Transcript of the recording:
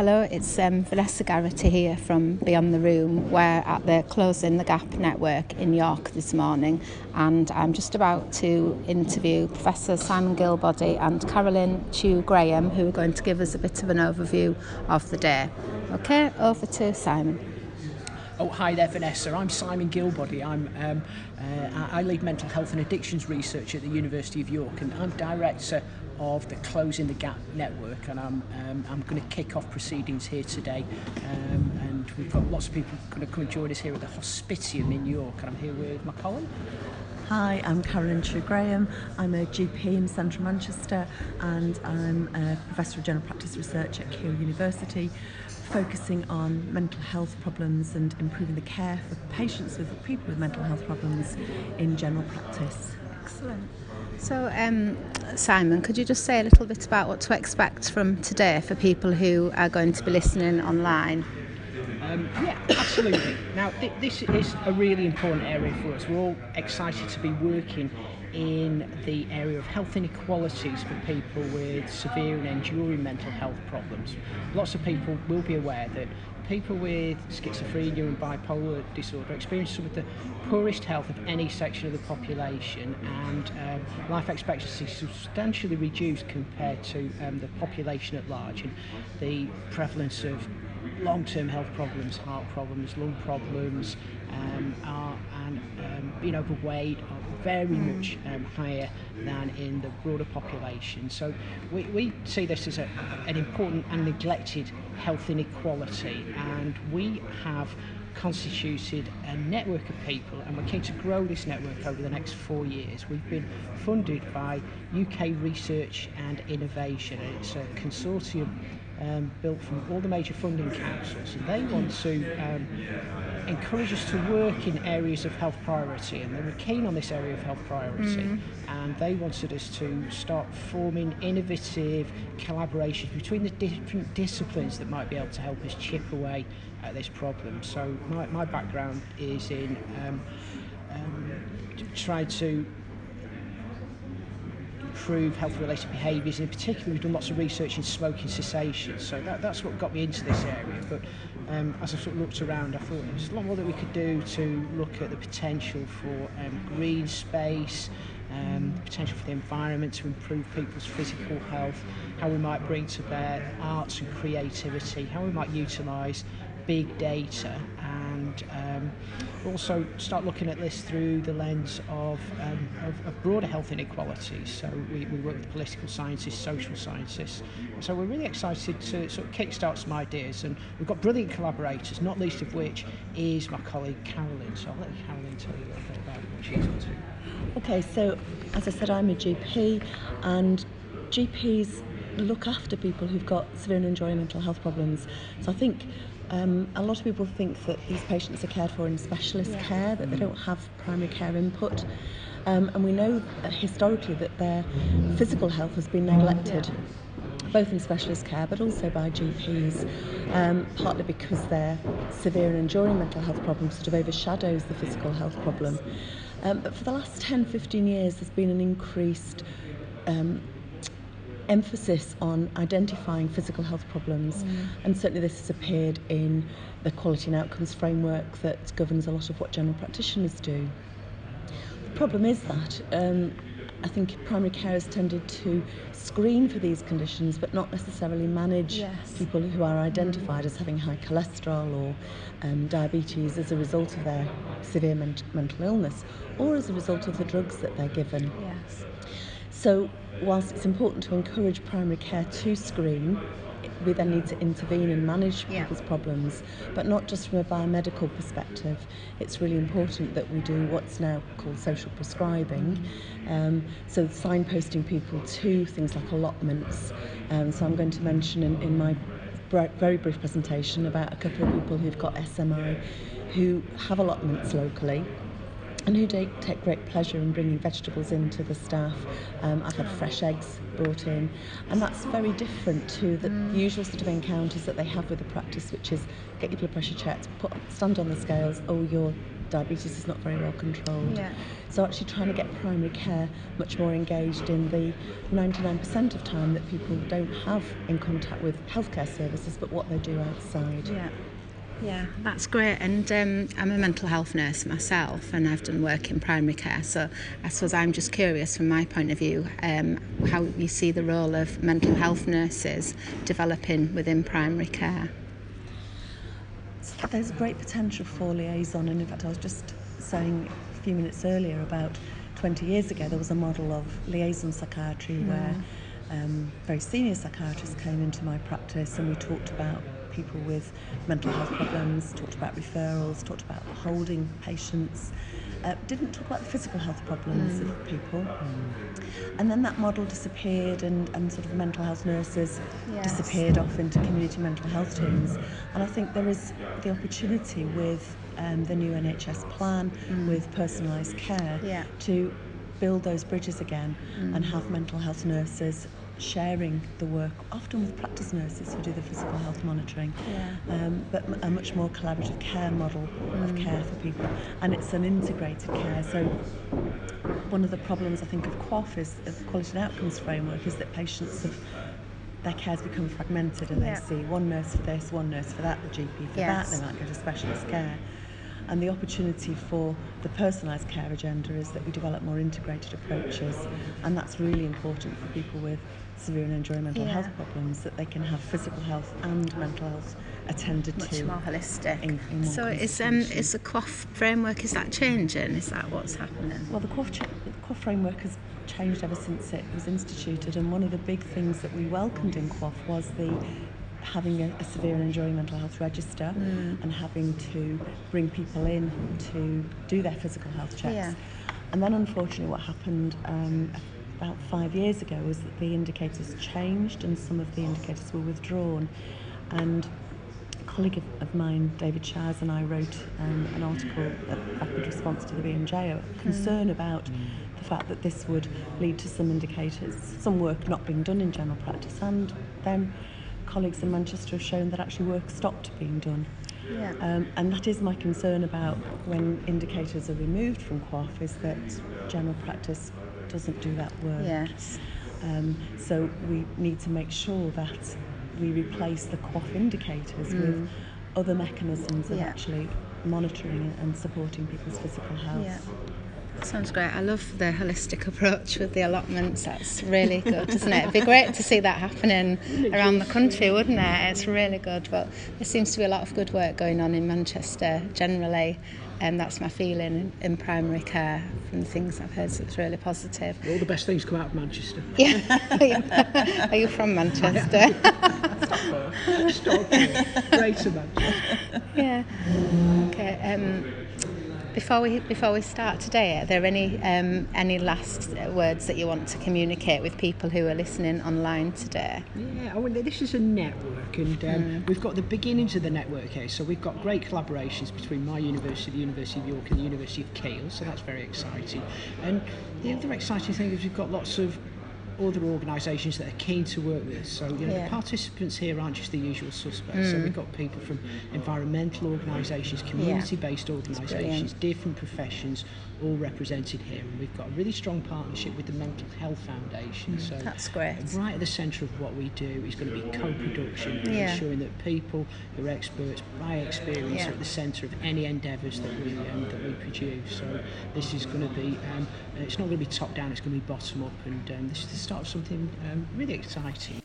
Hello, it's um, Vanessa Garrity here from Beyond the Room. We're at the Closing the Gap Network in York this morning, and I'm just about to interview Professor Simon Gilbody and Carolyn Chew Graham, who are going to give us a bit of an overview of the day. Okay, over to Simon. Oh, hi there, Vanessa. I'm Simon Gilbody. I'm, um, uh, I lead mental health and addictions research at the University of York, and I'm director of the Closing the Gap network, and I'm um, I'm going to kick off proceedings here today. Um, and we've got lots of people going to come and join us here at the Hospitium in York, and I'm here with my colleague. Hi, I'm Carolyn Chew Graham. I'm a GP in central Manchester and I'm a Professor of General Practice Research at Keele University, focusing on mental health problems and improving the care for patients with people with mental health problems in general practice. Excellent. So, um, Simon, could you just say a little bit about what to expect from today for people who are going to be listening online? Um, yeah, absolutely. Now, th- this is a really important area for us. We're all excited to be working in the area of health inequalities for people with severe and enduring mental health problems. Lots of people will be aware that people with schizophrenia and bipolar disorder experience some of the poorest health of any section of the population and um, life expectancy is substantially reduced compared to um, the population at large and the prevalence of long-term health problems, heart problems, lung problems, um, are, and um, being overweight are very much um, higher than in the broader population. So we, we see this as a, an important and neglected health inequality, and we have constituted a network of people and we're keen to grow this network over the next four years. We've been funded by UK Research and Innovation. It's a consortium um, built from all the major funding councils and they want to um, encourage us to work in areas of health priority and they were keen on this area of health priority mm. and they wanted us to start forming innovative collaborations between the different disciplines that might be able to help us chip away at this problem. So my, my background is in um, um, trying to improve health-related behaviours, in particular we've done lots of research in smoking cessation, so that, that's what got me into this area. But um, as I sort of looked around, I thought there's a lot more that we could do to look at the potential for um, green space, um, the potential for the environment to improve people's physical health, how we might bring to bear arts and creativity, how we might utilise big data and um, also start looking at this through the lens of, um, of, of broader health inequalities. So we, we work with political scientists, social scientists. So we're really excited to sort of kickstart some ideas and we've got brilliant collaborators, not least of which is my colleague Carolyn. So I'll let Carolyn tell you a little bit about what she's up to. Okay, so as I said, I'm a GP and GPs look after people who've got severe and enduring mental health problems. So I think um, a lot of people think that these patients are cared for in specialist yeah. care, that they don't have primary care input. Um, and we know historically that their physical health has been neglected. Yeah both in specialist care but also by GPs, um, partly because their severe and enduring mental health problems sort of overshadows the physical health problem. Um, but for the last 10, 15 years, there's been an increased um, emphasis on identifying physical health problems, mm. and certainly this has appeared in the quality and outcomes framework that governs a lot of what general practitioners do. The problem is that um, I think primary care has tended to screen for these conditions but not necessarily manage yes. people who are identified as having high cholesterol or um, diabetes as a result of their severe men- mental illness or as a result of the drugs that they're given. Yes. So, whilst it's important to encourage primary care to screen, we then need to intervene and manage yeah. people's problems, but not just from a biomedical perspective. It's really important that we do what's now called social prescribing, um, so signposting people to things like allotments. Um, so I'm going to mention in, in my very brief presentation about a couple of people who've got SMI who have allotments locally and who take, take great pleasure in bringing vegetables into the staff. Um, I've had fresh eggs brought in, and that's very different to the usual sort of encounters that they have with the practice, which is get your blood pressure checked, put stand on the scales. Oh, you're diabetes is not very well controlled. Yeah. So actually trying to get primary care much more engaged in the 99% of time that people don't have in contact with healthcare services, but what they do outside. Yeah. Yeah, that's great. And um, I'm a mental health nurse myself, and I've done work in primary care. So I suppose I'm just curious, from my point of view, um, how you see the role of mental health nurses developing within primary care. There's great potential for liaison, and in fact, I was just saying a few minutes earlier about 20 years ago there was a model of liaison psychiatry mm. where um, very senior psychiatrists came into my practice and we talked about people with mental health problems, talked about referrals, talked about holding patients, uh, didn't talk about the physical health problems mm. of people. Mm. And then that model disappeared, and, and sort of mental health nurses yes. disappeared off into community mental health teams. And I think there is the opportunity with um, the new NHS plan, mm. with personalised care, yeah. to build those bridges again mm. and have mental health nurses sharing the work, often with practice nurses who do the physical health monitoring, yeah. um, but a much more collaborative care model mm. of care for people. And it's an integrated care. So one of the problems I think of QOF is the quality and outcomes framework is that patients have their care's become fragmented and yeah. they see one nurse for this, one nurse for that, the GP for yes. that, they might go to specialist care. And the opportunity for the personalised care agenda is that we develop more integrated approaches, and that's really important for people with severe and enduring mental yeah. health problems that they can have physical health and mental health attended Much to. Much more holistic. In, in so is um is the QOF framework is that changing? Is that what's happening? Well, the QOF, ch- the QOF framework has changed ever since it was instituted, and one of the big things that we welcomed in QOF was the having a, a severe and enduring mental health register mm. and having to bring people in to do their physical health checks. Yeah. And then, unfortunately, what happened um, about five years ago was that the indicators changed and some of the indicators were withdrawn. And a colleague of, of mine, David Shiers, and I wrote um, an article, a rapid response to the BMJ, a concern mm. about the fact that this would lead to some indicators, some work not being done in general practice, and then colleagues in Manchester have shown that actually work stopped being done. Yeah. Um, and that is my concern about when indicators are removed from QOF is that general practice doesn't do that work. Yes. Um, so we need to make sure that we replace the QOF indicators mm. with other mechanisms of yeah. actually monitoring and supporting people's physical health. Yeah. Sounds great. I love the holistic approach with the allotments. That's really good, isn't it? It'd be great to see that happening around the country, wouldn't it? It's really good. But there seems to be a lot of good work going on in Manchester generally, and that's my feeling in, in primary care from the things I've heard. So it's really positive. All the best things come out of Manchester. Yeah. Are you from Manchester? Stop. Greater Manchester. Yeah. Okay. Um, before we before we start today, are there any um, any last words that you want to communicate with people who are listening online today? Yeah, mean, this is a network, and um, mm. we've got the beginnings of the network here. So we've got great collaborations between my university, the University of York, and the University of Keele. So that's very exciting. And the other exciting thing is we've got lots of other organisations that are keen to work with us. So you know, yeah. the participants here aren't just the usual suspects. Mm. So we've got people from environmental organisations, community-based yeah. organisations, different professions, all represented here. And we've got a really strong partnership with the Mental Health Foundation. Mm. So that's great. Right at the centre of what we do is going to be co-production, yeah. ensuring that people who are experts by experience are at the centre of any endeavours that we um, that we produce. So this is going to be um, it's not going to be top down, it's going to be bottom up, and um, this is the start something um, really exciting.